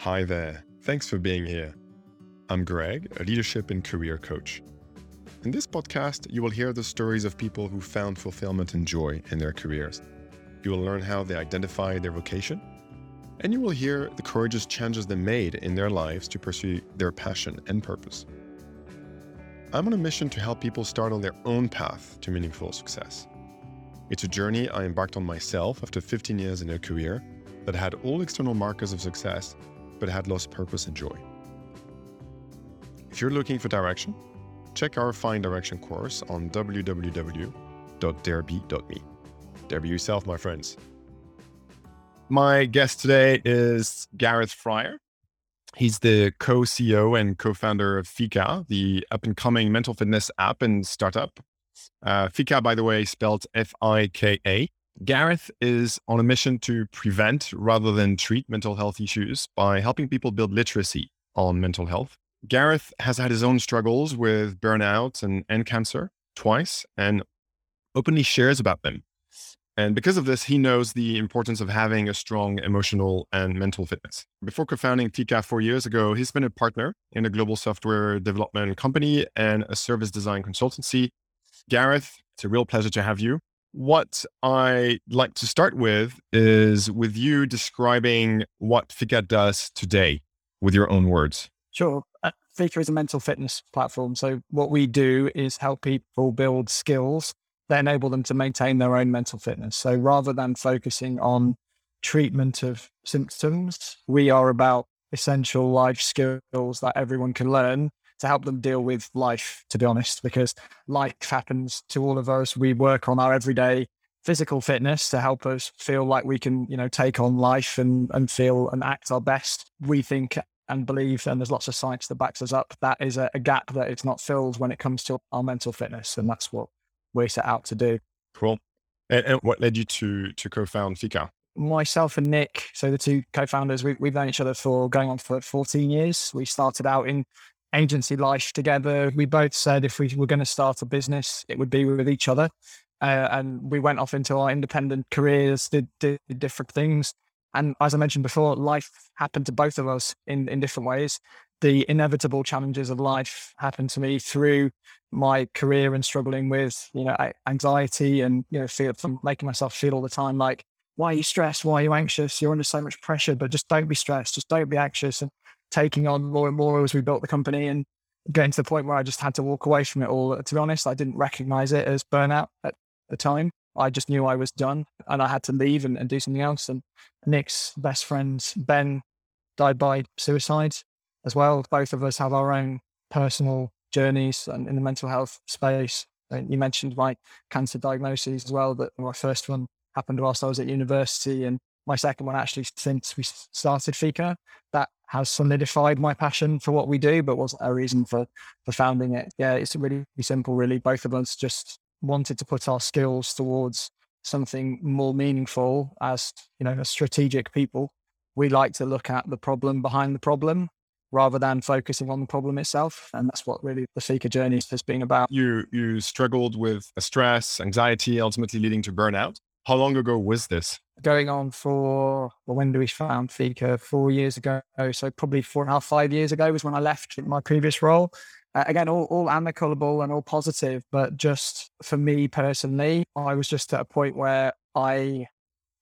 Hi there. Thanks for being here. I'm Greg, a leadership and career coach. In this podcast, you will hear the stories of people who found fulfillment and joy in their careers. You will learn how they identify their vocation, and you will hear the courageous changes they made in their lives to pursue their passion and purpose. I'm on a mission to help people start on their own path to meaningful success. It's a journey I embarked on myself after 15 years in a career that had all external markers of success, but had lost purpose and joy. If you're looking for direction, check our Find Direction course on www.dareby.me. Dare be yourself, my friends. My guest today is Gareth Fryer. He's the co CEO and co founder of Fika, the up and coming mental fitness app and startup uh, Fika, by the way, spelled F I K A. Gareth is on a mission to prevent rather than treat mental health issues by helping people build literacy on mental health. Gareth has had his own struggles with burnout and, and cancer twice and openly shares about them. And because of this, he knows the importance of having a strong emotional and mental fitness. Before co founding Fika four years ago, he's been a partner in a global software development company and a service design consultancy Gareth, it's a real pleasure to have you. What I'd like to start with is with you describing what Fika does today with your own words. Sure. Uh, Fika is a mental fitness platform. So, what we do is help people build skills that enable them to maintain their own mental fitness. So, rather than focusing on treatment of symptoms, we are about essential life skills that everyone can learn to help them deal with life, to be honest, because life happens to all of us. We work on our everyday physical fitness to help us feel like we can, you know, take on life and, and feel and act our best. We think and believe, and there's lots of science that backs us up, that is a, a gap it's not filled when it comes to our mental fitness. And that's what we set out to do. Cool. And, and what led you to to co-found Fika? myself and Nick, so the two co-founders, we, have known each other for going on for 14 years. We started out in agency life together. We both said if we were going to start a business, it would be with each other. Uh, and we went off into our independent careers, did, did, different things. And as I mentioned before, life happened to both of us in, in different ways. The inevitable challenges of life happened to me through my career and struggling with, you know, anxiety and, you know, feel from making myself feel all the time like, why are you stressed? Why are you anxious? You're under so much pressure, but just don't be stressed. Just don't be anxious. And taking on more and more as we built the company and getting to the point where I just had to walk away from it all. To be honest, I didn't recognize it as burnout at the time. I just knew I was done and I had to leave and, and do something else. And Nick's best friend, Ben, died by suicide as well. Both of us have our own personal journeys and in the mental health space. And you mentioned my cancer diagnosis as well, that my first one happened whilst I was at university. And my second one actually since we started Fika. That has solidified my passion for what we do, but wasn't a reason for for founding it. Yeah, it's really simple, really. Both of us just wanted to put our skills towards something more meaningful as you know, as strategic people. We like to look at the problem behind the problem rather than focusing on the problem itself. And that's what really the Fika journey has been about. You you struggled with stress, anxiety, ultimately leading to burnout. How long ago was this? Going on for, well, when do we found Fika? Four years ago. So probably four and a half, five years ago was when I left my previous role. Uh, again, all, all amicable and all positive, but just for me personally, I was just at a point where I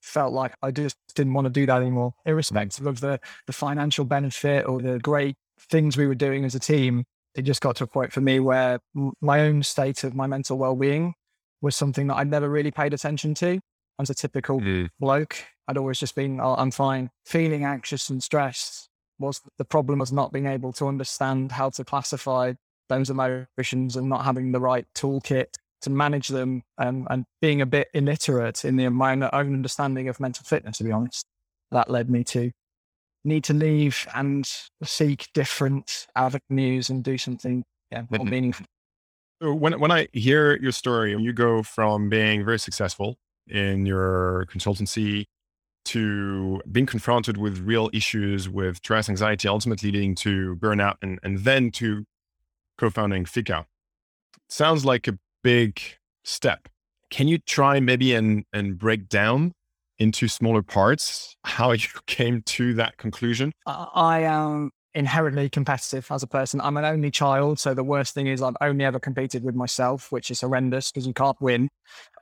felt like I just didn't want to do that anymore, irrespective of the, the financial benefit or the great things we were doing as a team. It just got to a point for me where my own state of my mental well being was something that I'd never really paid attention to. I was a typical mm. bloke. I'd always just been, oh, I'm fine. Feeling anxious and stressed was the problem was not being able to understand how to classify those emotions and not having the right toolkit to manage them um, and being a bit illiterate in the, my own understanding of mental fitness, to be honest. That led me to need to leave and seek different avenues and do something yeah, more mm-hmm. meaningful. So when, when I hear your story, you go from being very successful in your consultancy to being confronted with real issues with stress, anxiety, ultimately leading to burnout, and, and then to co founding Fika. Sounds like a big step. Can you try maybe and, and break down into smaller parts, how you came to that conclusion? I am inherently competitive as a person. I'm an only child. So the worst thing is I've only ever competed with myself, which is horrendous because you can't win.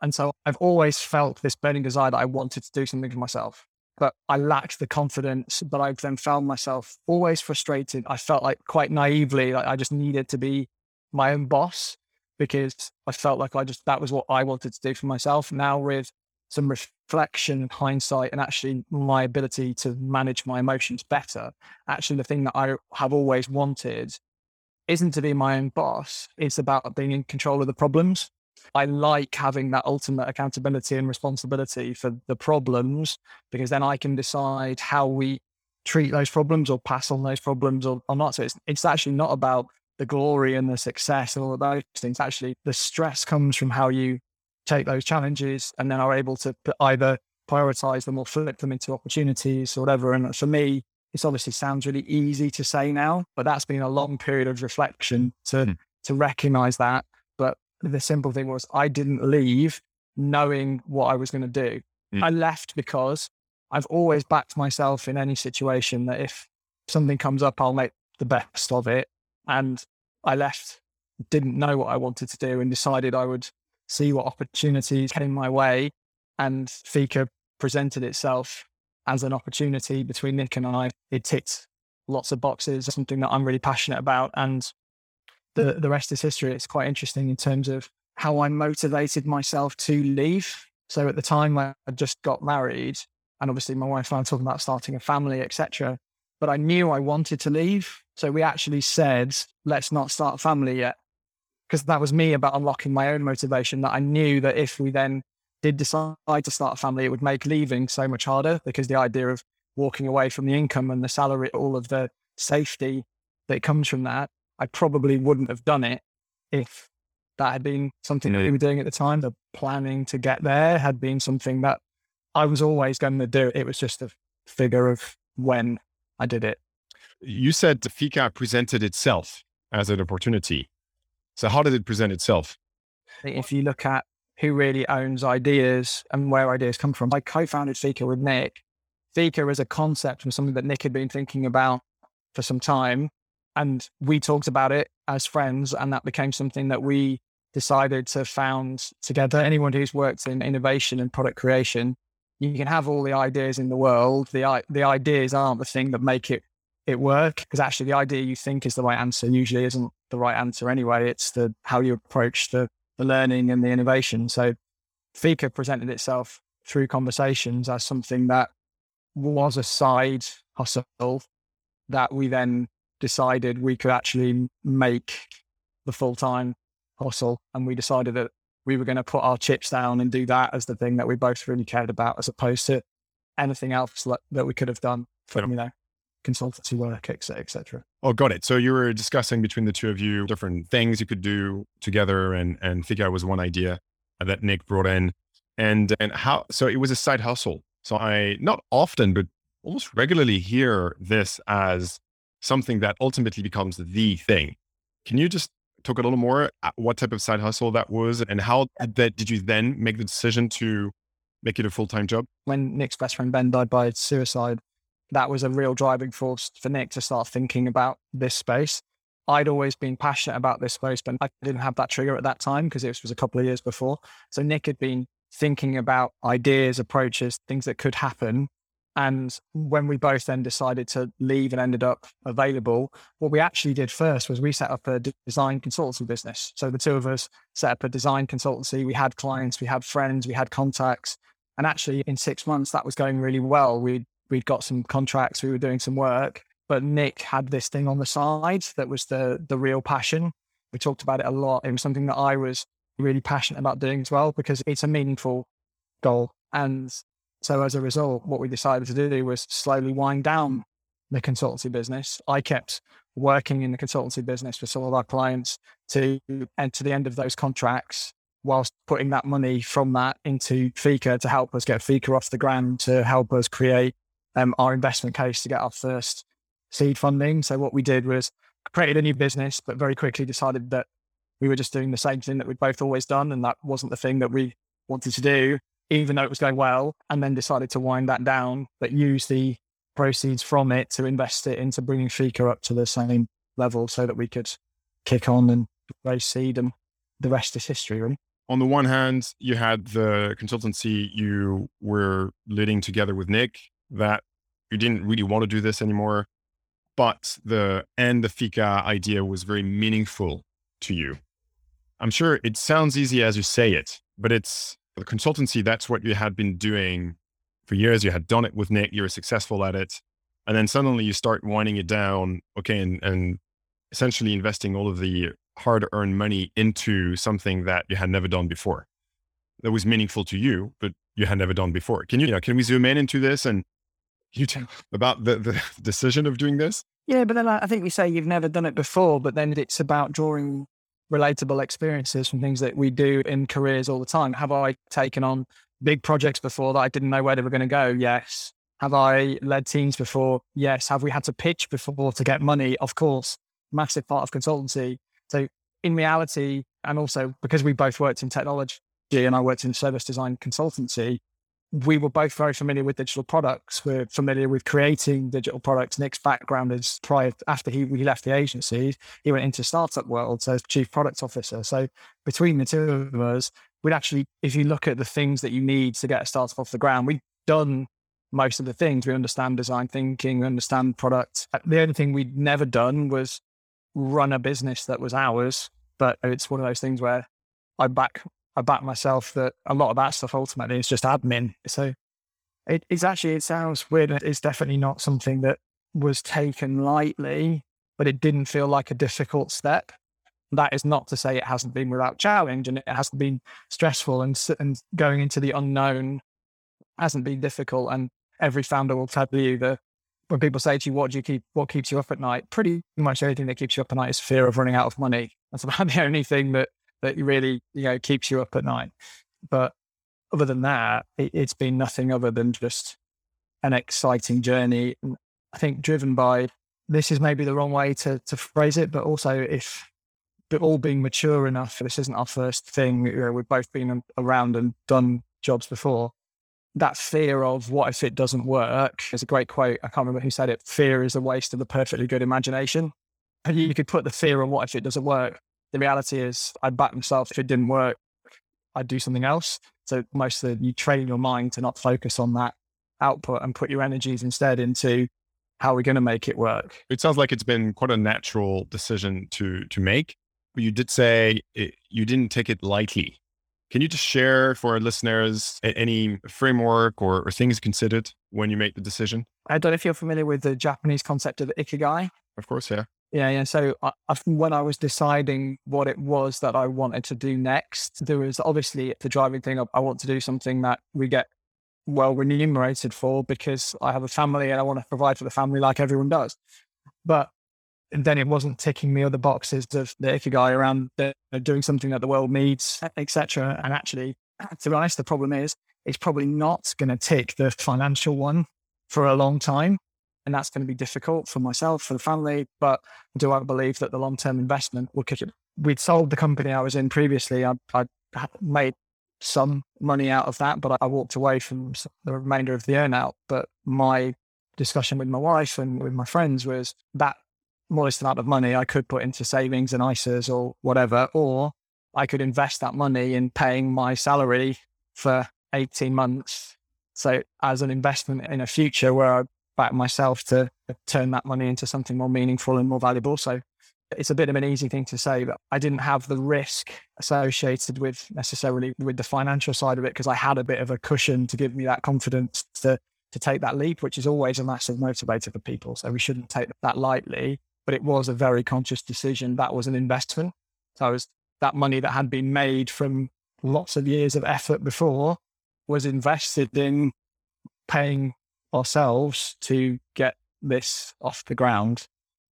And so I've always felt this burning desire that I wanted to do something for myself. But I lacked the confidence, but I've then found myself always frustrated. I felt like quite naively, like I just needed to be my own boss because I felt like I just, that was what I wanted to do for myself. Now with some reflection and hindsight and actually my ability to manage my emotions better. Actually, the thing that I have always wanted isn't to be my own boss. It's about being in control of the problems. I like having that ultimate accountability and responsibility for the problems because then I can decide how we treat those problems or pass on those problems or, or not. So it's, it's actually not about the glory and the success and all of those things. Actually, the stress comes from how you take those challenges and then are able to either prioritize them or flip them into opportunities or whatever. And for me, this obviously sounds really easy to say now, but that's been a long period of reflection to mm. to recognize that. But the simple thing was I didn't leave knowing what I was going to do. Mm. I left because I've always backed myself in any situation that if something comes up, I'll make the best of it. And I left, didn't know what I wanted to do, and decided I would see what opportunities came my way. And Fika presented itself as an opportunity between Nick and I. It ticked lots of boxes, something that I'm really passionate about. And the, the rest is history. It's quite interesting in terms of how I motivated myself to leave. So at the time I just got married, and obviously my wife and I were talking about starting a family, etc. But I knew I wanted to leave. So we actually said, let's not start a family yet because that was me about unlocking my own motivation that I knew that if we then did decide to start a family, it would make leaving so much harder because the idea of walking away from the income and the salary, all of the safety that comes from that, I probably wouldn't have done it if that had been something that we were doing at the time. The planning to get there had been something that I was always going to do. It was just a figure of when I did it. You said the Fika presented itself as an opportunity. So, how did it present itself? If you look at who really owns ideas and where ideas come from, I co founded Fika with Nick. Fika as a concept was something that Nick had been thinking about for some time. And we talked about it as friends, and that became something that we decided to found together. Anyone who's worked in innovation and product creation, you can have all the ideas in the world. The, the ideas aren't the thing that make it, it work because actually the idea you think is the right answer usually isn't the right answer anyway. It's the how you approach the, the learning and the innovation. So Fika presented itself through conversations as something that was a side hustle that we then decided we could actually make the full time hustle. And we decided that we were going to put our chips down and do that as the thing that we both really cared about, as opposed to anything else that we could have done for, you know, consultancy work, etc., etc. Oh, got it. So you were discussing between the two of you different things you could do together, and and Fika was one idea that Nick brought in, and and how. So it was a side hustle. So I not often, but almost regularly hear this as something that ultimately becomes the thing. Can you just talk a little more uh, what type of side hustle that was, and how that did you then make the decision to make it a full time job? When Nick's best friend Ben died by suicide, that was a real driving force for Nick to start thinking about this space. I'd always been passionate about this space, but I didn't have that trigger at that time because it was a couple of years before. So Nick had been thinking about ideas, approaches, things that could happen. And when we both then decided to leave and ended up available, what we actually did first was we set up a design consultancy business. So the two of us set up a design consultancy. We had clients, we had friends, we had contacts. And actually, in six months, that was going really well. We we'd got some contracts, we were doing some work, but Nick had this thing on the side that was the the real passion. We talked about it a lot. It was something that I was really passionate about doing as well because it's a meaningful goal. And so as a result, what we decided to do was slowly wind down the consultancy business. I kept working in the consultancy business for some of our clients to and to the end of those contracts whilst putting that money from that into Fika to help us get Fika off the ground, to help us create um, our investment case to get our first seed funding. So what we did was created a new business, but very quickly decided that we were just doing the same thing that we'd both always done, and that wasn't the thing that we wanted to do. even though it was going well, and then decided to wind that down, but use the proceeds from it to invest it into bringing Fika up to the same level so that we could kick on and raise seed and the rest is history, really. On the one hand, you had the consultancy you were leading together with Nick that you didn't really want to do this anymore, but the and the Fika idea was very meaningful to you. I'm sure it sounds easy as you say it, but it's the consultancy, that's what you had been doing for years. You had done it with Nick, you were successful at it. And then suddenly you start winding it down, okay, and, and essentially investing all of the hard earned money into something that you had never done before. That was meaningful to you, but you had never done before. Can you, you know, can we zoom in into this and you tell about the, the decision of doing this? Yeah, but then I think we say you've never done it before, but then it's about drawing relatable experiences from things that we do in careers all the time. Have I taken on big projects before that I didn't know where they were going to go? Yes. Have I led teams before? Yes. Have we had to pitch before to get money? Of course. Massive part of consultancy. So in reality, and also because we both worked in technology and I worked in service design consultancy, we were both very familiar with digital products. We're familiar with creating digital products. Nick's background is prior after he, he left the agency, he went into startup world, so chief product officer. So between the two of us, we'd actually, if you look at the things that you need to get a startup off the ground, we've done most of the things. We understand design thinking, we understand product. The only thing we'd never done was run a business that was ours. But it's one of those things where I back I back myself that a lot of that stuff ultimately is just admin. So it, it's actually, it sounds weird. It's definitely not something that was taken lightly, but it didn't feel like a difficult step. That is not to say it hasn't been without challenge and it hasn't been stressful and, and going into the unknown hasn't been difficult. And every founder will tell you that when people say to you, what do you keep, what keeps you up at night? Pretty much anything that keeps you up at night is fear of running out of money. That's about the only thing that that really you know keeps you up at night. But other than that, it, has been nothing other than just an exciting journey. I think driven by this is maybe the wrong way to to phrase it, but also if but all being mature enough, this isn't our first thing. You know, we've both been around and done jobs before. That fear of what if it doesn't work is a great quote. I can't remember who said it. Fear is a waste of the perfectly good imagination. And you could put the fear on what if it doesn't work the reality is I'd back myself. If it didn't work, I'd do something else. So most of the, you train your mind to not focus on that output and put your energies instead into how we're going to make it work. It sounds like it's been quite a natural decision to to make. But you did say it, you didn't take it lightly. Can you just share for our listeners any framework or, or things considered when you make the decision? I don't know if you're familiar with the Japanese concept of ikigai. Of course, yeah. Yeah, yeah. So I, I, when I was deciding what it was that I wanted to do next, there was obviously the driving thing of I want to do something that we get well remunerated for because I have a family and I want to provide for the family like everyone does. But then it wasn't ticking me other boxes of the ikigai around the, uh, doing something that the world needs, etc. And actually, to be honest, the problem is it's probably not going to tick the financial one for a long time and that's going to be difficult for myself, for the family. But do I believe that the long term investment will kick it? We'd sold the company I was in previously. I, I made some money out of that, but I walked away from the remainder of the earnout. But my discussion with my wife and with my friends was that modest amount of money I could put into savings and ISAs or whatever, or I could invest that money in paying my salary for 18 months. So as an investment in a future where I back myself to turn that money into something more meaningful and more valuable. So it's a bit of an easy thing to say, but I didn't have the risk associated with necessarily with the financial side of it because I had a bit of a cushion to give me that confidence to to take that leap, which is always a massive motivator for people. So we shouldn't take that lightly. But it was a very conscious decision. That was an investment. So I was that money that had been made from lots of years of effort before was invested in paying ourselves to get this off the ground.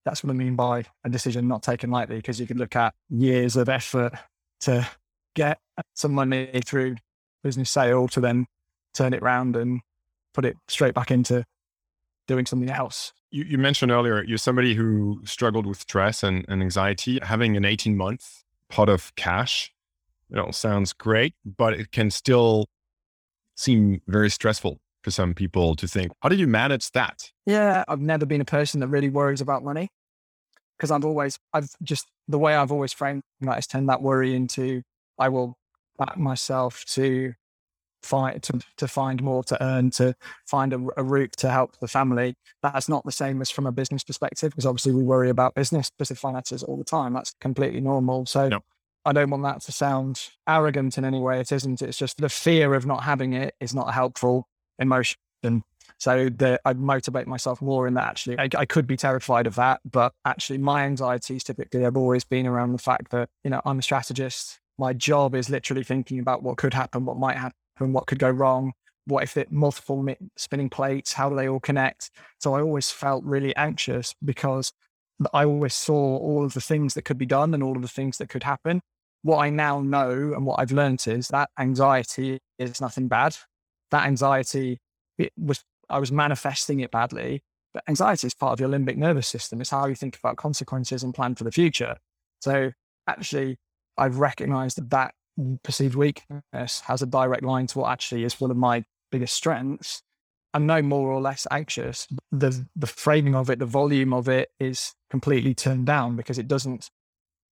That's what I mean by a decision not taken lightly, because you can look at years of effort to get some money through business sale to then turn it around and put it straight back into doing something else. You, you mentioned earlier you're somebody who struggled with stress and, and anxiety. Having an 18 month pot of cash, you know, sounds great, but it can still seem very stressful for some people to think. How did you manage that? Yeah, I've never been a person that really worries about money because I've always, I've just, the way I've always framed that is turn that worry into, I will back myself to find, to, to find more to earn, to find a, a route to help the family. That's not the same as from a business perspective because obviously we worry about business, business finances all the time. That's completely normal. So, no. I don't want that to sound arrogant in any way. It isn't. It's just the fear of not having it is not helpful emotion. So the, I motivate myself more in that actually I, I, could be terrified of that, but actually my anxieties typically have always been around the fact that, you know, I'm a strategist. My job is literally thinking about what could happen, what might happen, what could go wrong. What if it multiple spinning plates? How do they all connect? So I always felt really anxious because I always saw all of the things that could be done and all of the things that could happen what I now know and what I've learned is that anxiety is nothing bad. That anxiety, it was I was manifesting it badly, but anxiety is part of your limbic nervous system. It's how you think about consequences and plan for the future. So actually, I've recognized that that perceived weakness has a direct line to what actually is one of my biggest strengths. I'm no more or less anxious. The the framing of it, the volume of it is completely turned down because it doesn't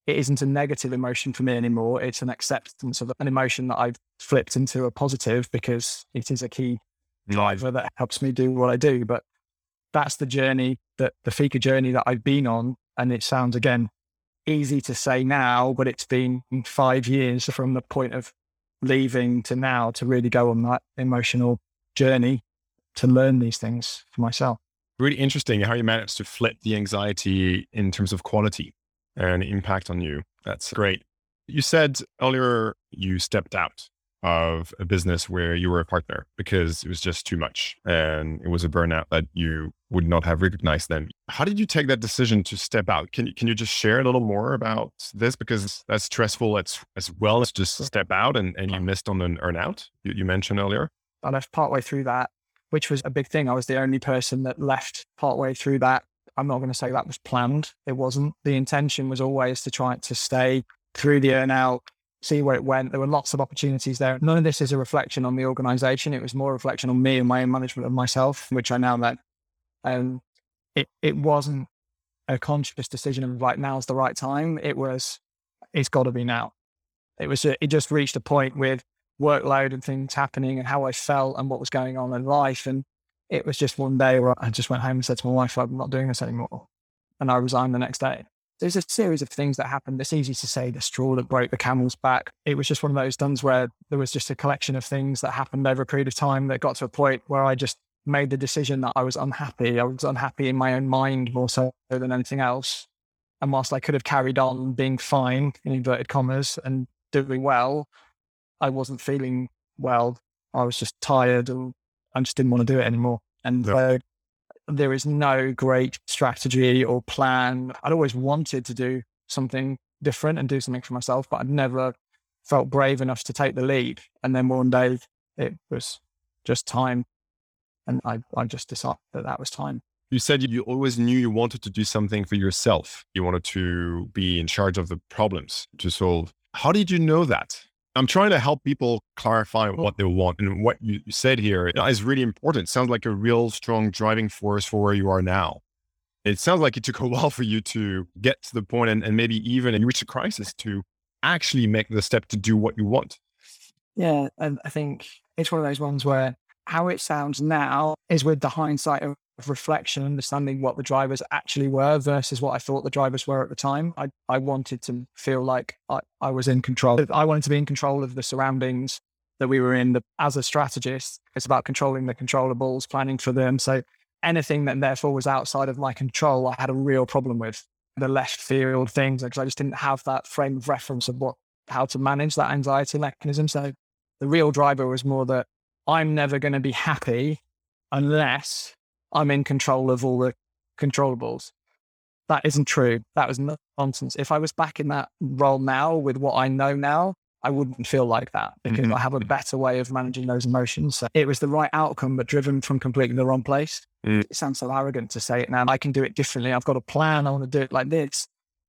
it isn't a negative emotion for me anymore. It's an acceptance of an emotion that I've flipped into a positive because it is a key driver that helps me do what I do. But that's the journey that the Fika journey that I've been on. And it sounds again easy to say now, but it's been five years from the point of leaving to now to really go on that emotional journey to learn these things for myself. Really interesting how you managed to flip the anxiety in terms of quality and impact on you. That's great. You said earlier you stepped out of a business where you were a partner because it was just too much and it was a burnout that you would not have recognized then. How did you take that decision to step out? Can you, can you just share a little more about this? Because that's stressful as, as well as just step out and, and you missed on an earnout you, you mentioned earlier. I left partway through that, which was a big thing. I was the only person that left partway through that I'm not going to say that was planned. It wasn't. The intention was always to try to stay through the earnout, see where it went. There were lots of opportunities there. None of this is a reflection on the organization. It was more a reflection on me and my own management of myself, which I now met. And um, it, it wasn't a conscious decision of like, now's the right time. It was, it's got to be now. It was, it just reached a point with workload and things happening and how I felt and what was going on in life. And it was just one day where I just went home and said to my wife, I'm not doing this anymore. And I resigned the next day. There's a series of things that happened. It's easy to say the straw that broke the camel's back. It was just one of those dons where there was just a collection of things that happened over a period of time that got to a point where I just made the decision that I was unhappy. I was unhappy in my own mind more so than anything else. And whilst I could have carried on being fine, in inverted commas, and doing well, I wasn't feeling well. I was just tired and I just didn't want to do it anymore. And uh, there is no great strategy or plan. I'd always wanted to do something different and do something for myself, but I'd never felt brave enough to take the lead. And then one day it was just time. And I, I just decided that that was time. You said you always knew you wanted to do something for yourself. You wanted to be in charge of the problems to solve. How did you know that? I'm trying to help people clarify what they want. And what you said here is really important. It sounds like a real strong driving force for where you are now. It sounds like it took a while for you to get to the point and, and maybe even you reach a crisis to actually make the step to do what you want. Yeah. And I think it's one of those ones where how it sounds now is with the hindsight of of reflection, understanding what the drivers actually were versus what I thought the drivers were at the time. I, I wanted to feel like I, I was in control. I wanted to be in control of the surroundings that we were in. The, as a strategist, it's about controlling the controllables, planning for them. So anything that therefore was outside of my control, I had a real problem with the left field things because I just didn't have that frame of reference of what how to manage that anxiety mechanism. So the real driver was more that I'm never going to be happy unless I'm in control of all the controllables. That isn't true. That was nonsense. If I was back in that role now with what I know now, I wouldn't feel like that because mm-hmm. I have a better way of managing those emotions. So it was the right outcome, but driven from completely the wrong place. Mm. It sounds so arrogant to say it now. I can do it differently. I've got a plan. I want to do it like this.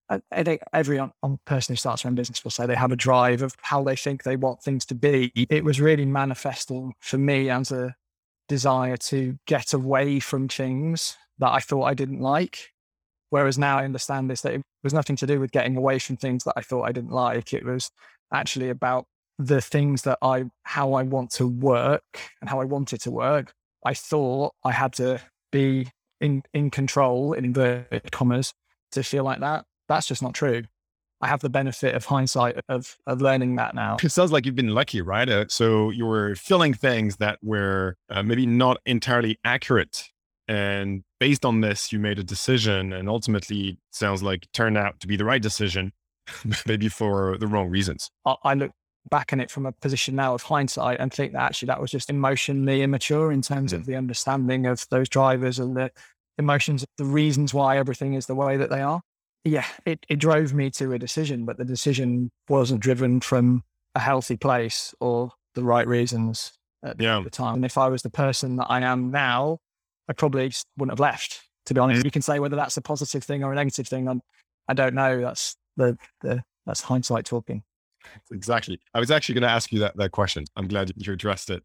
I think every person who starts their own business will say they have a drive of how they think they want things to be. It was really manifesting for me as a desire to get away from things that I thought I didn't like. Whereas now I understand this that it was nothing to do with getting away from things that I thought I didn't like. It was actually about the things that I, how I want to work and how I want it to work. I thought I had to be in, in control, in inverted commas, to feel like that. That's just not true. I have the benefit of hindsight of, of learning that now. It sounds like you've been lucky, right? Uh, so you were filling things that were uh, maybe not entirely accurate. And based on this, you made a decision and ultimately sounds like turned out to be the right decision, maybe for the wrong reasons. I, I look back on it from a position now of hindsight and think that actually that was just emotionally immature in terms mm. of the understanding of those drivers and the emotions, the reasons why everything is the way that they are. Yeah, it, it drove me to a decision, but the decision wasn't driven from a healthy place or the right reasons at yeah. the time. And if I was the person that I am now, I probably wouldn't have left. To be honest, mm-hmm. you can say whether that's a positive thing or a negative thing. I'm, I don't know. That's the, the that's hindsight talking. Exactly. I was actually going to ask you that, that question. I'm glad you addressed it.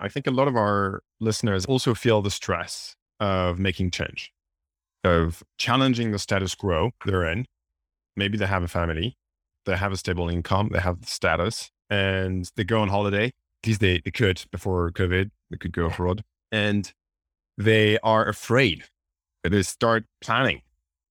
I think a lot of our listeners also feel the stress of making change, of challenging the status quo they're in. Maybe they have a family, they have a stable income, they have the status, and they go on holiday. At least they, they could before COVID, they could go abroad. And they are afraid. They start planning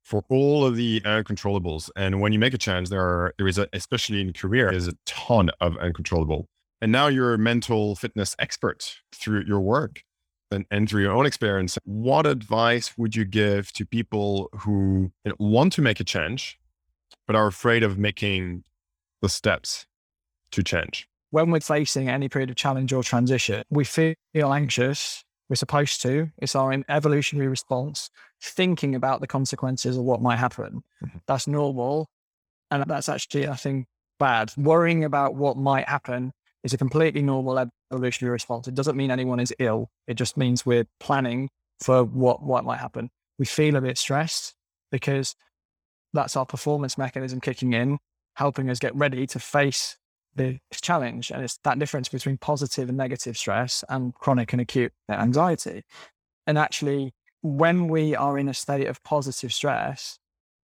for all of the uncontrollables. And when you make a change, there are there is a, especially in career, there's a ton of uncontrollable. And now you're a mental fitness expert through your work and, and through your own experience. What advice would you give to people who you know, want to make a change, but are afraid of making the steps to change? When we're facing any period of challenge or transition, we feel anxious we're supposed to. It's our evolutionary response, thinking about the consequences of what might happen. Mm-hmm. That's normal. And that's actually, I think, bad. Worrying about what might happen is a completely normal evolutionary response. It doesn't mean anyone is ill. It just means we're planning for what, what might happen. We feel a bit stressed because that's our performance mechanism kicking in, helping us get ready to face the challenge. And it's that difference between positive and negative stress and chronic and acute anxiety. And actually, when we are in a state of positive stress,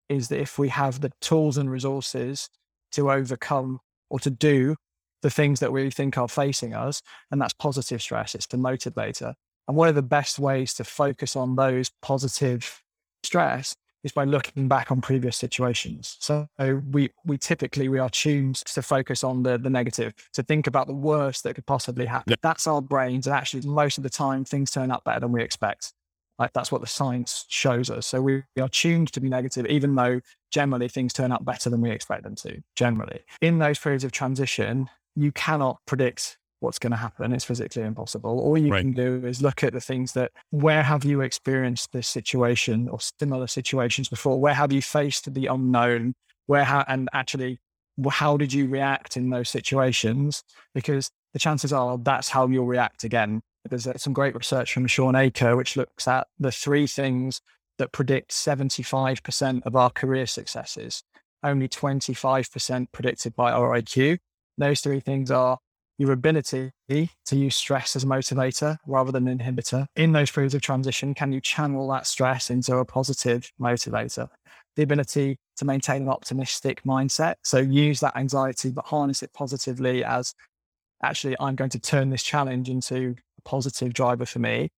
is that if we have the tools and resources to overcome or to do the things that we think are facing us, and that's positive stress, it's the motivator. And one of the best ways to focus on those positive stress is by looking back on previous situations. So we we typically we are tuned to focus on the the negative, to think about the worst that could possibly happen. Yeah. That's our brains, and actually most of the time things turn out better than we expect. Like that's what the science shows us. So we, we are tuned to be negative, even though generally things turn out better than we expect them to. Generally, in those periods of transition, you cannot predict what's going to happen. It's physically impossible. All you right. can do is look at the things that where have you experienced this situation or similar situations before? Where have you faced the unknown? Where ha- and actually how did you react in those situations? Because the chances are that's how you'll react again. There's uh, some great research from Shawn Achor, which looks at the three things that predict 75% of our career successes, only 25% predicted by our IQ. Those three things are your ability to use stress as a motivator rather than an inhibitor. In those periods of transition, can you channel that stress into a positive motivator? The ability to maintain an optimistic mindset. So use that anxiety, but harness it positively as actually, I'm going to turn this challenge into a positive driver for me.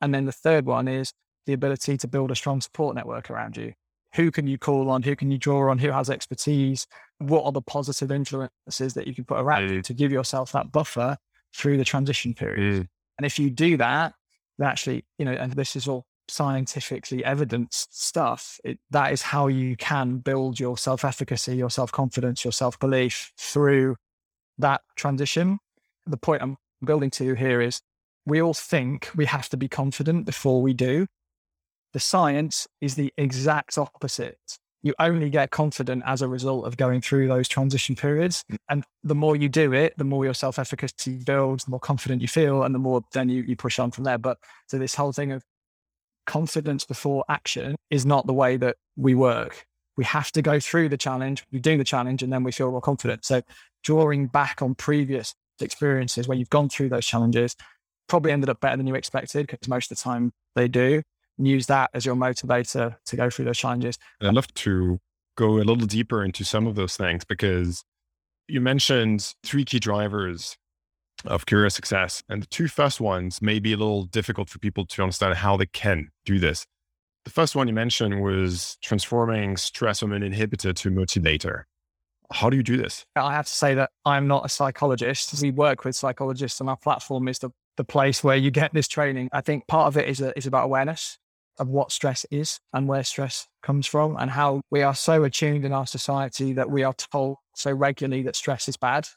And then the third one is the ability to build a strong support network around you who can you call on? Who can you draw on? Who has expertise? What are the positive influences that you can put around you to give yourself that buffer through the transition period? Mm. And if you do that, actually, you know, and this is all scientifically evidenced stuff, it, that is how you can build your self efficacy, your self confidence, your self belief through that transition. The point I'm building to here is we all think we have to be confident before we do. The science is the exact opposite. You only get confident as a result of going through those transition periods. Mm. And the more you do it, the more your self efficacy builds, the more confident you feel, and the more then you, you push on from there. But so this whole thing of confidence before action is not the way that we work. we have to go through the challenge, we do the challenge, and then we feel more confident. So drawing back on previous experiences where you've gone through those challenges probably ended up better than you expected because most of the time they do. Use that as your motivator to go through those challenges. I'd love to go a little deeper into some of those things because you mentioned three key drivers of career success. And the two first ones may be a little difficult for people to understand how they can do this. The first one you mentioned was transforming stress from an inhibitor to motivator. How do you do this? I have to say that I'm not a psychologist. We work with psychologists, and our platform is the, the place where you get this training. I think part of it is, a, is about awareness of what stress is and where stress comes from, and how we are so attuned in our society that we are told so regularly that stress is bad.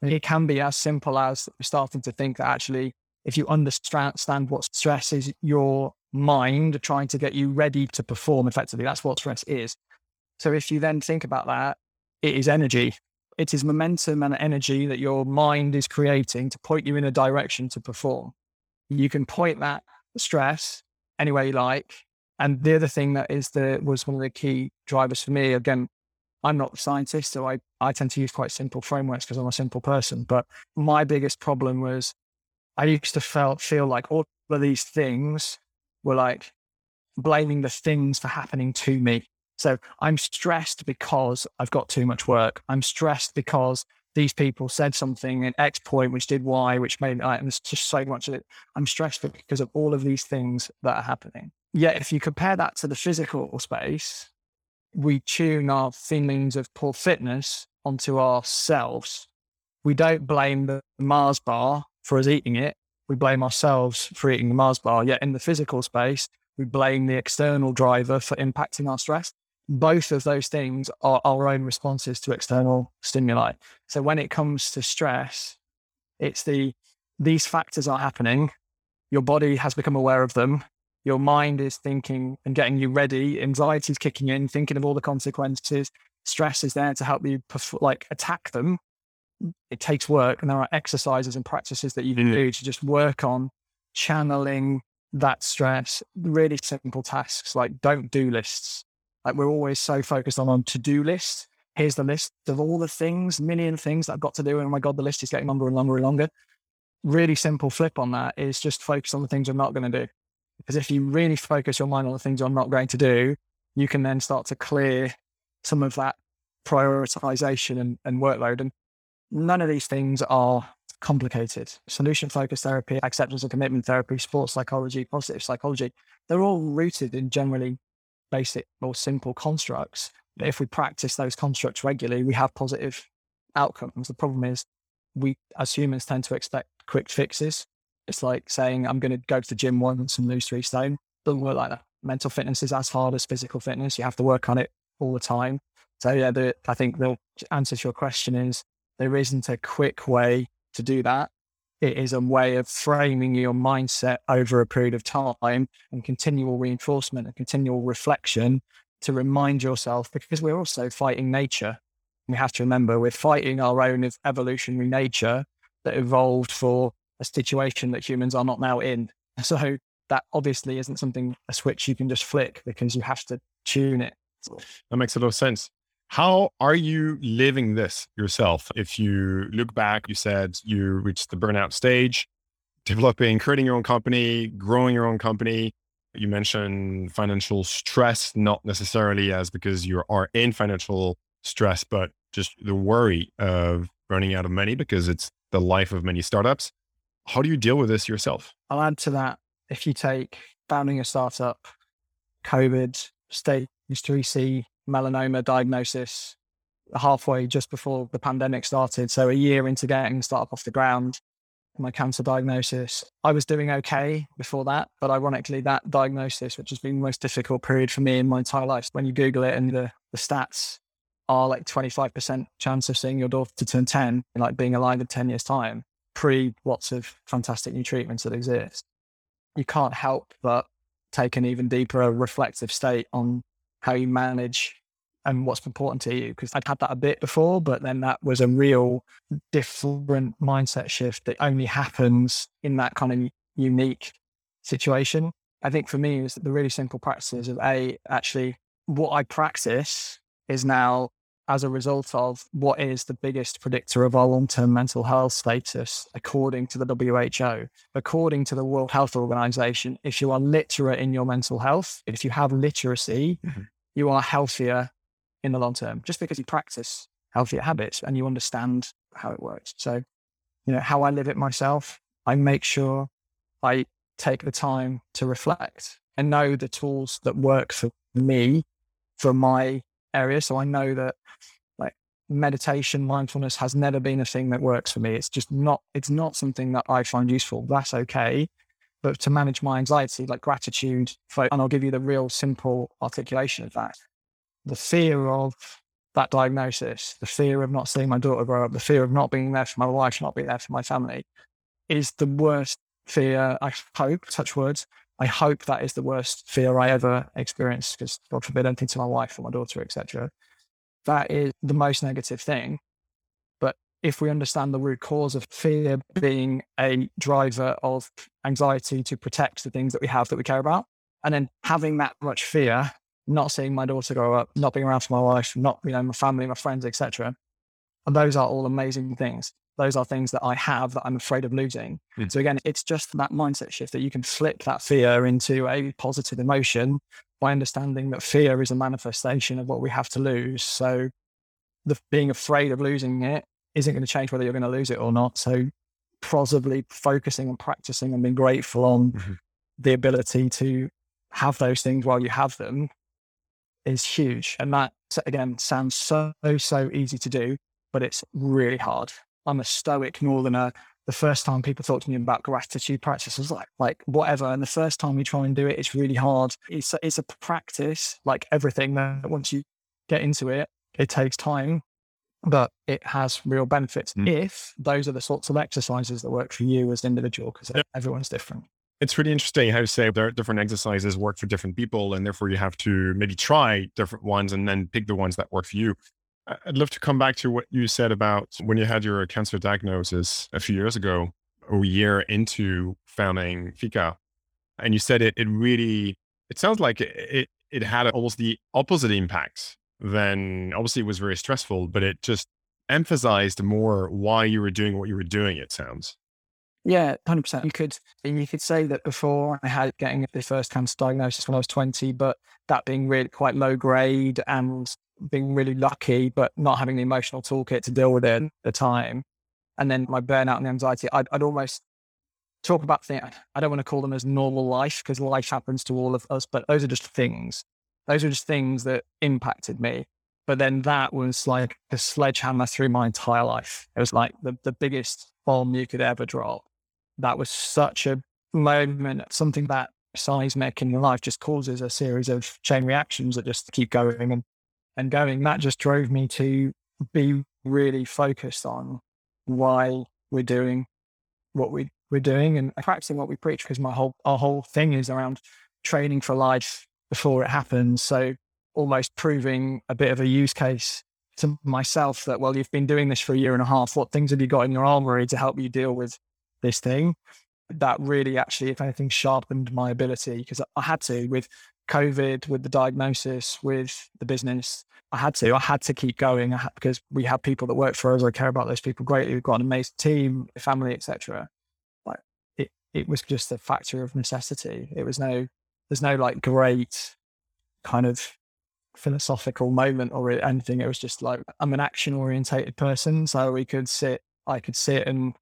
It can be as simple as starting to think that actually, if you understand what stress is, your mind trying to get you ready to perform effectively. That's what stress is. So if you then think about that, it is energy. It is momentum and energy that your mind is creating to point you in a direction to perform. You can point that stress any way you like. And the other thing that is the was one of the key drivers for me, again, I'm not a scientist, so I, I tend to use quite simple frameworks because I'm a simple person. But my biggest problem was I used to felt feel like all of these things were like blaming the things for happening to me. So I'm stressed because I've got too much work. I'm stressed because these people said something at X point, which did Y, which made like, there's just so much of it. I'm stressed because of all of these things that are happening. Yet, if you compare that to the physical space, we tune our feelings of poor fitness onto ourselves. We don't blame the Mars bar for us eating it. We blame ourselves for eating the Mars bar. Yet in the physical space, we blame the external driver for impacting our stress. Both of those things are our own responses to external stimuli. So when it comes to stress, it's the these factors are happening. Your body has become aware of them your mind is thinking and getting you ready. Anxiety is kicking in, thinking of all the consequences. Stress is there to help you perf- like attack them. It takes work, and there are exercises and practices that you can do to just work on channeling that stress. Really simple tasks like don't do lists. Like we're always so focused on on to do list. Here's the list of all the things, million things that I've got to do. And oh my God, the list is getting longer and longer and longer. Really simple flip on that is just focus on the things you're not going to do. Because if you really focus your mind on the things you're not going to do, you can then start to clear some of that prioritization and, and workload. And none of these things are complicated. Solution focused therapy, acceptance and commitment therapy, sports psychology, positive psychology, they're all rooted in generally basic or simple constructs. But mm. if we practice those constructs regularly, we have positive outcomes. The problem is we as humans tend to expect quick fixes. It's like saying, I'm going to go to the gym once and lose three stone. Doesn't work like that. Mental fitness is as hard as physical fitness. You have to work on it all the time. So, yeah, the, I think the answer to your question is there isn't a quick way to do that. It is a way of framing your mindset over a period of time and continual reinforcement and continual reflection to remind yourself because we're also fighting nature. We have to remember we're fighting our own evolutionary nature that evolved for a situation that humans are not now in. So that obviously isn't something a switch you can just flick because you have to tune it. That makes a lot of sense. How are you living this yourself? If you look back, you said you reached the burnout stage, developing, creating your own company, growing your own company. You mentioned financial stress, not necessarily as because you are in financial stress, but just the worry of running out of money because it's the life of many startups. How do you deal with this yourself? I'll add to that. If you take founding a startup, COVID, stage 3C, melanoma diagnosis, halfway just before the pandemic started. So a year into getting startup off the ground, my cancer diagnosis. I was doing okay before that, but ironically, that diagnosis, which has been the most difficult period for me in my entire life, when you Google it and the, the stats are like 25% chance of seeing your daughter turn 10 and like being alive in 10 years' time pre lots of fantastic new treatments that exist, you can't help but take an even deeper reflective state on how you manage and what's important to you. Because I'd had that a bit before, but then that was a real different mindset shift that only happens in that kind of unique situation. I think for me, it was the really simple practices of A, actually what I practice is now as a result of what is the biggest predictor of our long term mental health status, according to the WHO. According to the World Health Organization, if you are literate in your mental health, if you have literacy, mm-hmm. you are healthier in the long term just because you practice healthier habits and you understand how it works. So, you know, how I live it myself, I make sure I take the time to reflect and know the tools that work for me, for my area. So I know that like meditation, mindfulness has never been a thing that works for me. It's just not, it's not something that I find useful. That's okay. But to manage my anxiety, like gratitude, and I'll give you the real simple articulation of that. The fear of that diagnosis, the fear of not seeing my daughter grow up, the fear of not being there for my wife, not being there for my family is the worst fear. I hope, touch words, I hope that is the worst fear I ever experienced because God forbid anything to my wife or my daughter, etc. That is the most negative thing. But if we understand the root cause of fear being a driver of anxiety to protect the things that we have that we care about, and then having that much fear, not seeing my daughter grow up, not being around for my wife, not you know my family, my friends, etc. And those are all amazing things those are things that I have that I'm afraid of losing. Mm. So again, it's just that mindset shift that you can flip that fear into a positive emotion by understanding that fear is a manifestation of what we have to lose. So the being afraid of losing it isn't going to change whether you're going to lose it or not. So possibly focusing and practicing and being grateful on mm-hmm. the ability to have those things while you have them is huge. And that again sounds so, so easy to do, but it's really hard. I'm a stoic northerner. The first time people talk to me about gratitude practices, like like whatever, and the first time you try and do it, it's really hard. It's a, it's a practice, like everything. That once you get into it, it takes time, but it has real benefits mm. if those are the sorts of exercises that work for you as an individual, because yep. everyone's different it's really interesting how to say there are different exercises work for different people and therefore you have to maybe try different ones and then pick the ones that work for you I'd love to come back to what you said about when you had your cancer diagnosis a few years ago, a year into founding Fika. And you said it, it really, it sounds like it, it had almost the opposite impact than obviously it was very stressful, but it just emphasized more why you were doing what you were doing, it sounds. Yeah, hundred percent. You could you could say that before I had getting the first cancer diagnosis when I was twenty, but that being really quite low grade and being really lucky, but not having the emotional toolkit to deal with it at the time. And then my burnout and the anxiety, I'd, I'd almost talk about things. I don't want to call them as normal life because life happens to all of us, but those are just things. Those are just things that impacted me. But then that was like a sledgehammer through my entire life. It was like the, the biggest bomb you could ever drop. That was such a moment, something that seismic in your life just causes a series of chain reactions that just keep going and and going, that just drove me to be really focused on why we're doing what we, we're doing and practicing what we preach because my whole our whole thing is around training for life before it happens. So almost proving a bit of a use case to myself that well you've been doing this for a year and a half what things have you got in your armory to help you deal with this thing that really actually if anything sharpened my ability because i had to with COVID, with the diagnosis, with the business, I had to. I had to keep going had, because we have people that work for us. I care about those people greatly. We've got an amazing team, family, etc. Like it, it was just a factor of necessity. It was no, there's no like great kind of philosophical moment or anything. It was just like I'm an action orientated person, so we could sit. I could sit and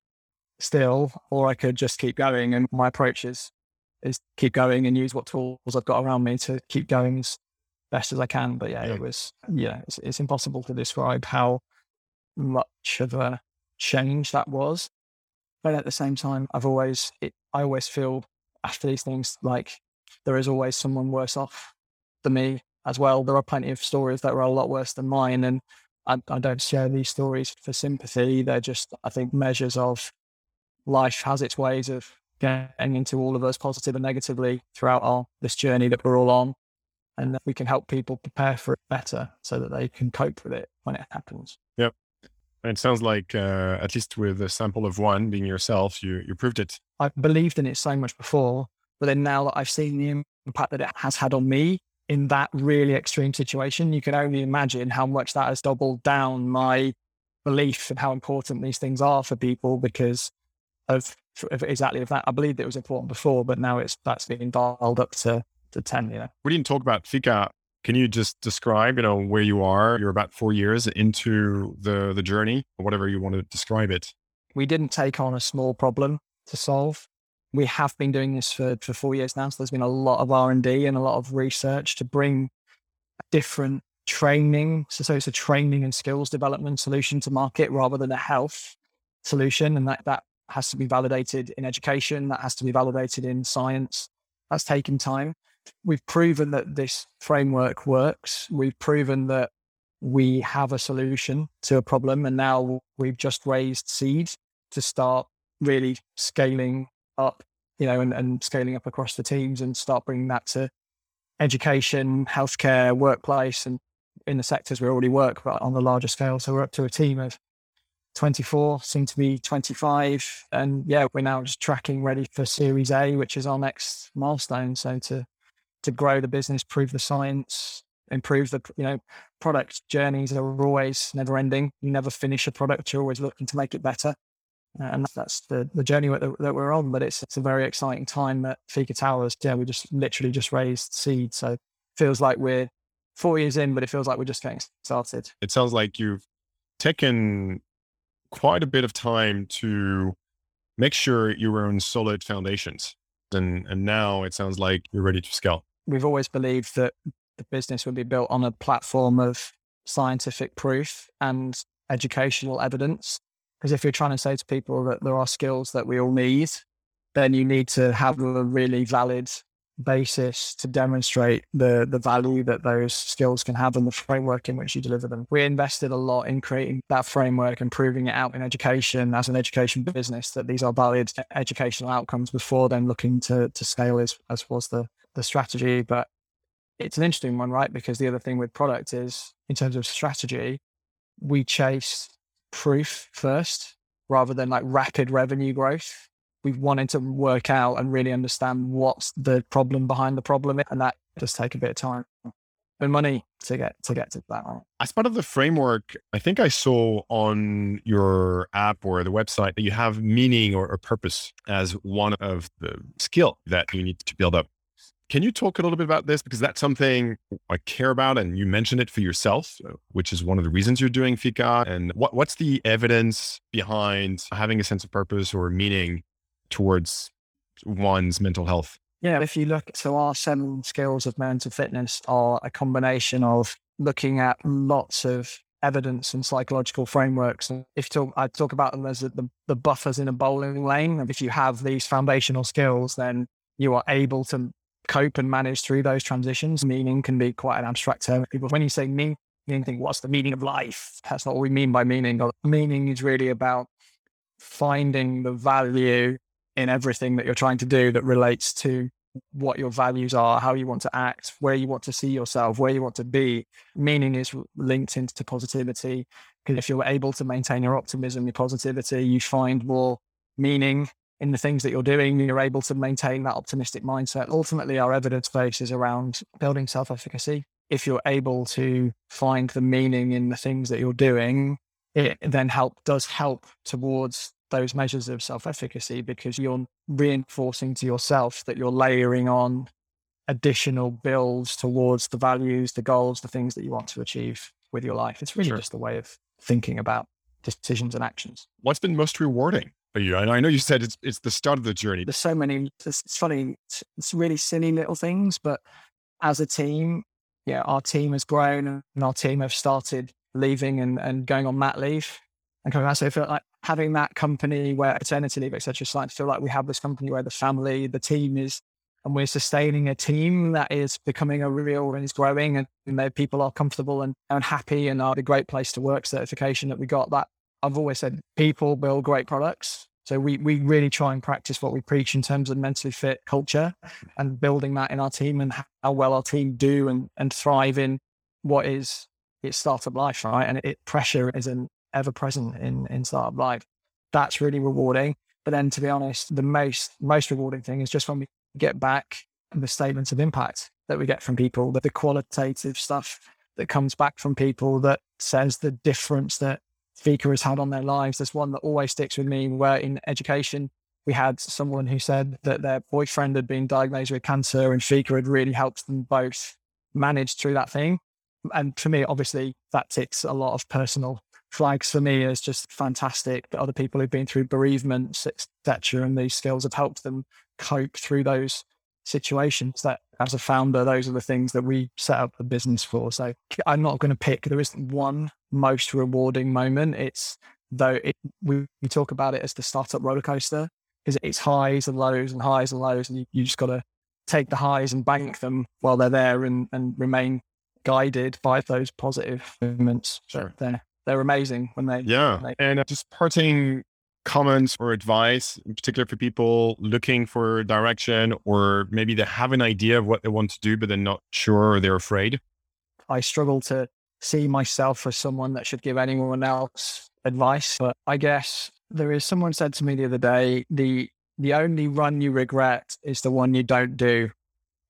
still, or I could just keep going. And my approach is is keep going and use what tools I've got around me to keep going as best as I can. But yeah, yeah. it was, yeah, it's, it's impossible to describe how much of a change that was. But at the same time, I've always, it, I always feel after these things like there is always someone worse off than me as well. There are plenty of stories that are a lot worse than mine. And I, I don't share these stories for sympathy. They're just, I think, measures of life has its ways of getting into all of us positive and negatively throughout our this journey that we're all on. And that we can help people prepare for it better so that they can cope with it when it happens. Yep. And it sounds like uh, at least with a sample of one being yourself you you proved it. I believed in it so much before but then now that i've seen the impact that it has had on me in that really extreme situation, you can only imagine how much that has doubled down my belief in how important these things are for people because of, of exactly of that. I believed it was important before, but now it's that's been dialed up to to ten. You know, we didn't talk about Fika. Can you just describe, you know, where you are? You're about four years into the the journey, whatever you want to describe it. We didn't take on a small problem to solve. We have been doing this for, for four years now. So there's been a lot of R and D and a lot of research to bring different training. So, so it's a training and skills development solution to market rather than a health solution. And that, that has to be validated in education. That has to be validated in science. That's taken time. We've proven that this framework works. We've proven that we have a solution to a problem. And now we've just raised seed to start really scaling up, you know, and, and scaling up across the teams and start bringing that to education, healthcare, workplace, and in the sectors we already work, but on the larger scale. So we're up to a team of 24, soon to be 25. And yeah, we're now just tracking ready for Series A, which is our next milestone. So to to grow the business, prove the science, improve the you know product journeys are always never ending. You never finish a product. You're always looking to make it better uh, and that's the, the journey that, that we're on. But it's it's a very exciting time at Fika Towers. Yeah, we just literally just raised seed, so feels like we're four years in, but it feels like we're just getting started. It sounds like you've taken quite a bit of time to make sure you were on solid foundations, and and now it sounds like you're ready to scale. We've always believed that the business would be built on a platform of scientific proof and educational evidence because if you're trying to say to people that there are skills that we all need, then you need to have a really valid basis to demonstrate the the value that those skills can have and the framework in which you deliver them. We invested a lot in creating that framework and proving it out in education as an education business that these are valid educational outcomes before then looking to to scale as as was the the strategy. But it's an interesting one, right? Because the other thing with product is in terms of strategy, we chase proof first rather than like rapid revenue growth. We wanted to work out and really understand what's the problem behind the problem, and that does take a bit of time and money to get to get to that. As part of the framework, I think I saw on your app or the website that you have meaning or, or purpose as one of the skill that you need to build up. Can you talk a little bit about this? Because that's something I care about, and you mentioned it for yourself, uh, which is one of the reasons you're doing Fika. And what, what's the evidence behind having a sense of purpose or meaning towards one's mental health? Yeah, if you look, so our seven skills of mental fitness are a combination of looking at lots of evidence and psychological frameworks. And if talk, I talk about them as the, the buffers in a bowling lane. If you have these foundational skills, then you are able to cope and manage through those transitions. Meaning can be quite an abstract term. People, when you say meaning, think, what's the meaning of life? That's not what we mean by meaning. Meaning is really about finding the value in everything that you're trying to do that relates to what your values are, how you want to act, where you want to see yourself, where you want to be. Meaning is linked into positivity. Because if you're able to maintain your optimism, your positivity, you find more meaning in the things that you're doing, you're able to maintain that optimistic mindset. Ultimately, our evidence base is around building self efficacy. If you're able to find the meaning in the things that you're doing, it then help does help towards those measures of self efficacy because you're reinforcing to yourself that you're layering on additional builds towards the values, the goals, the things that you want to achieve with your life. It's really sure. just a way of thinking about decisions and actions. What's been most rewarding you? I know you said it's it's the start of the journey. There's so many. It's, it's funny. It's, it's, really silly little things, but as a team, yeah, our team has grown, and our team have started leaving and, and going on mat leave and coming back. So I feel like having that company where paternity leave, etc., starting to feel like we have this company where the family, the team is, and we're sustaining a team that is becoming a real and is growing, and, and people are comfortable and, and happy, and are a great place to work certification that we got. That I've always said people build great products. So we we really try and practice what we preach in terms of mentally fit culture and building that in our team and how well our team do and, and thrive in what is its startup life, right? And it, pressure is an ever present in, in startup life. That's really rewarding. But then to be honest, the most most rewarding thing is just when we get back the statements of impact that we get from people, the qualitative stuff that comes back from people that says the difference that Fika has had on their lives. There's one that always sticks with me where in education, we had someone who said that their boyfriend had been diagnosed with cancer and Fika had really helped them both manage through that thing. And for me, obviously, that ticks a lot of personal flags for me is just fantastic. But other people who've been through bereavements, etc., and these skills have helped them cope through those situations that as a founder, those are the things that we set up the business for. So I'm not going to pick, there isn't one most rewarding moment. It's though it, we, we talk about it as the startup roller coaster because it's highs and lows and highs and lows. And you, you just got to take the highs and bank them while they're there and, and remain guided by those positive moments. Sure. They're, they're amazing when they. Yeah. when they- And uh, just parting comments or advice, in particular for people looking for direction, or maybe they have an idea of what they want to do, but they're not sure or they're afraid. I struggle to see myself as someone that should give anyone else advice. But I guess there is someone said to me the other day, the the only run you regret is the one you don't do.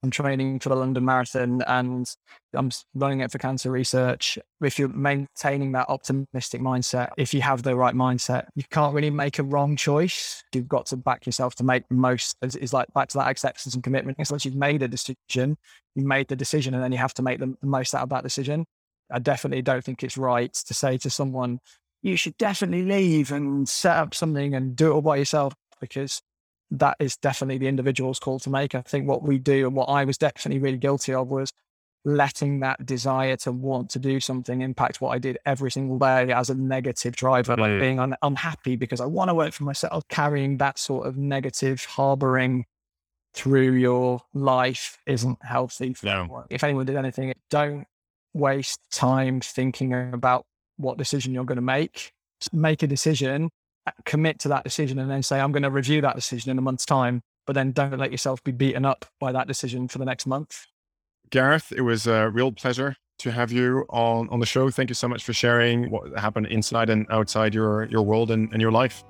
I'm training for the London Marathon and I'm running it for cancer research. If you're maintaining that optimistic mindset, if you have the right mindset, you can't really make a wrong choice. You've got to back yourself to make most. It's like back to that acceptance and commitment. It's like you've made a decision, you made the decision and then you have to make the most out of that decision. I definitely don't think it's right to say to someone, you should definitely leave and set up something and do it all by yourself because that is definitely the individual's call to make. I think what we do and what I was definitely really guilty of was letting that desire to want to do something impact what I did every single day as a negative driver, like Mm. being un- unhappy because I want to work for myself, carrying that sort of negative harboring through your life isn't healthy. For No. anyone. If anyone did anything, don't waste time thinking about what decision you're going to make. Make a decision, commit to that decision, and then say, I'm going to review that decision in a month's time. But then don't let yourself be beaten up by that decision for the next month. Gareth, it was a real pleasure to have you on, on the show. Thank you so much for sharing what happened inside and outside your, your world and, and your life.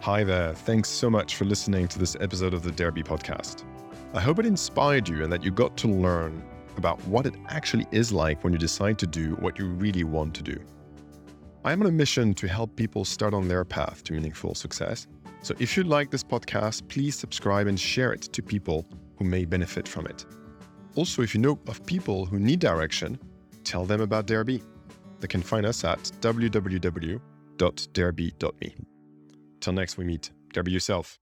Hi there. Thanks so much for listening to this episode of the Derby podcast. I hope it inspired you and that you got to learn about what it actually is like when you decide to do what you really want to do. I am on a mission to help people start on their path to meaningful success. So if you like this podcast, please subscribe and share it to people who may benefit from it. Also, if you know of people who need direction, tell them about Derby. They can find us at www.derby.me. Till next we meet, Derby yourself.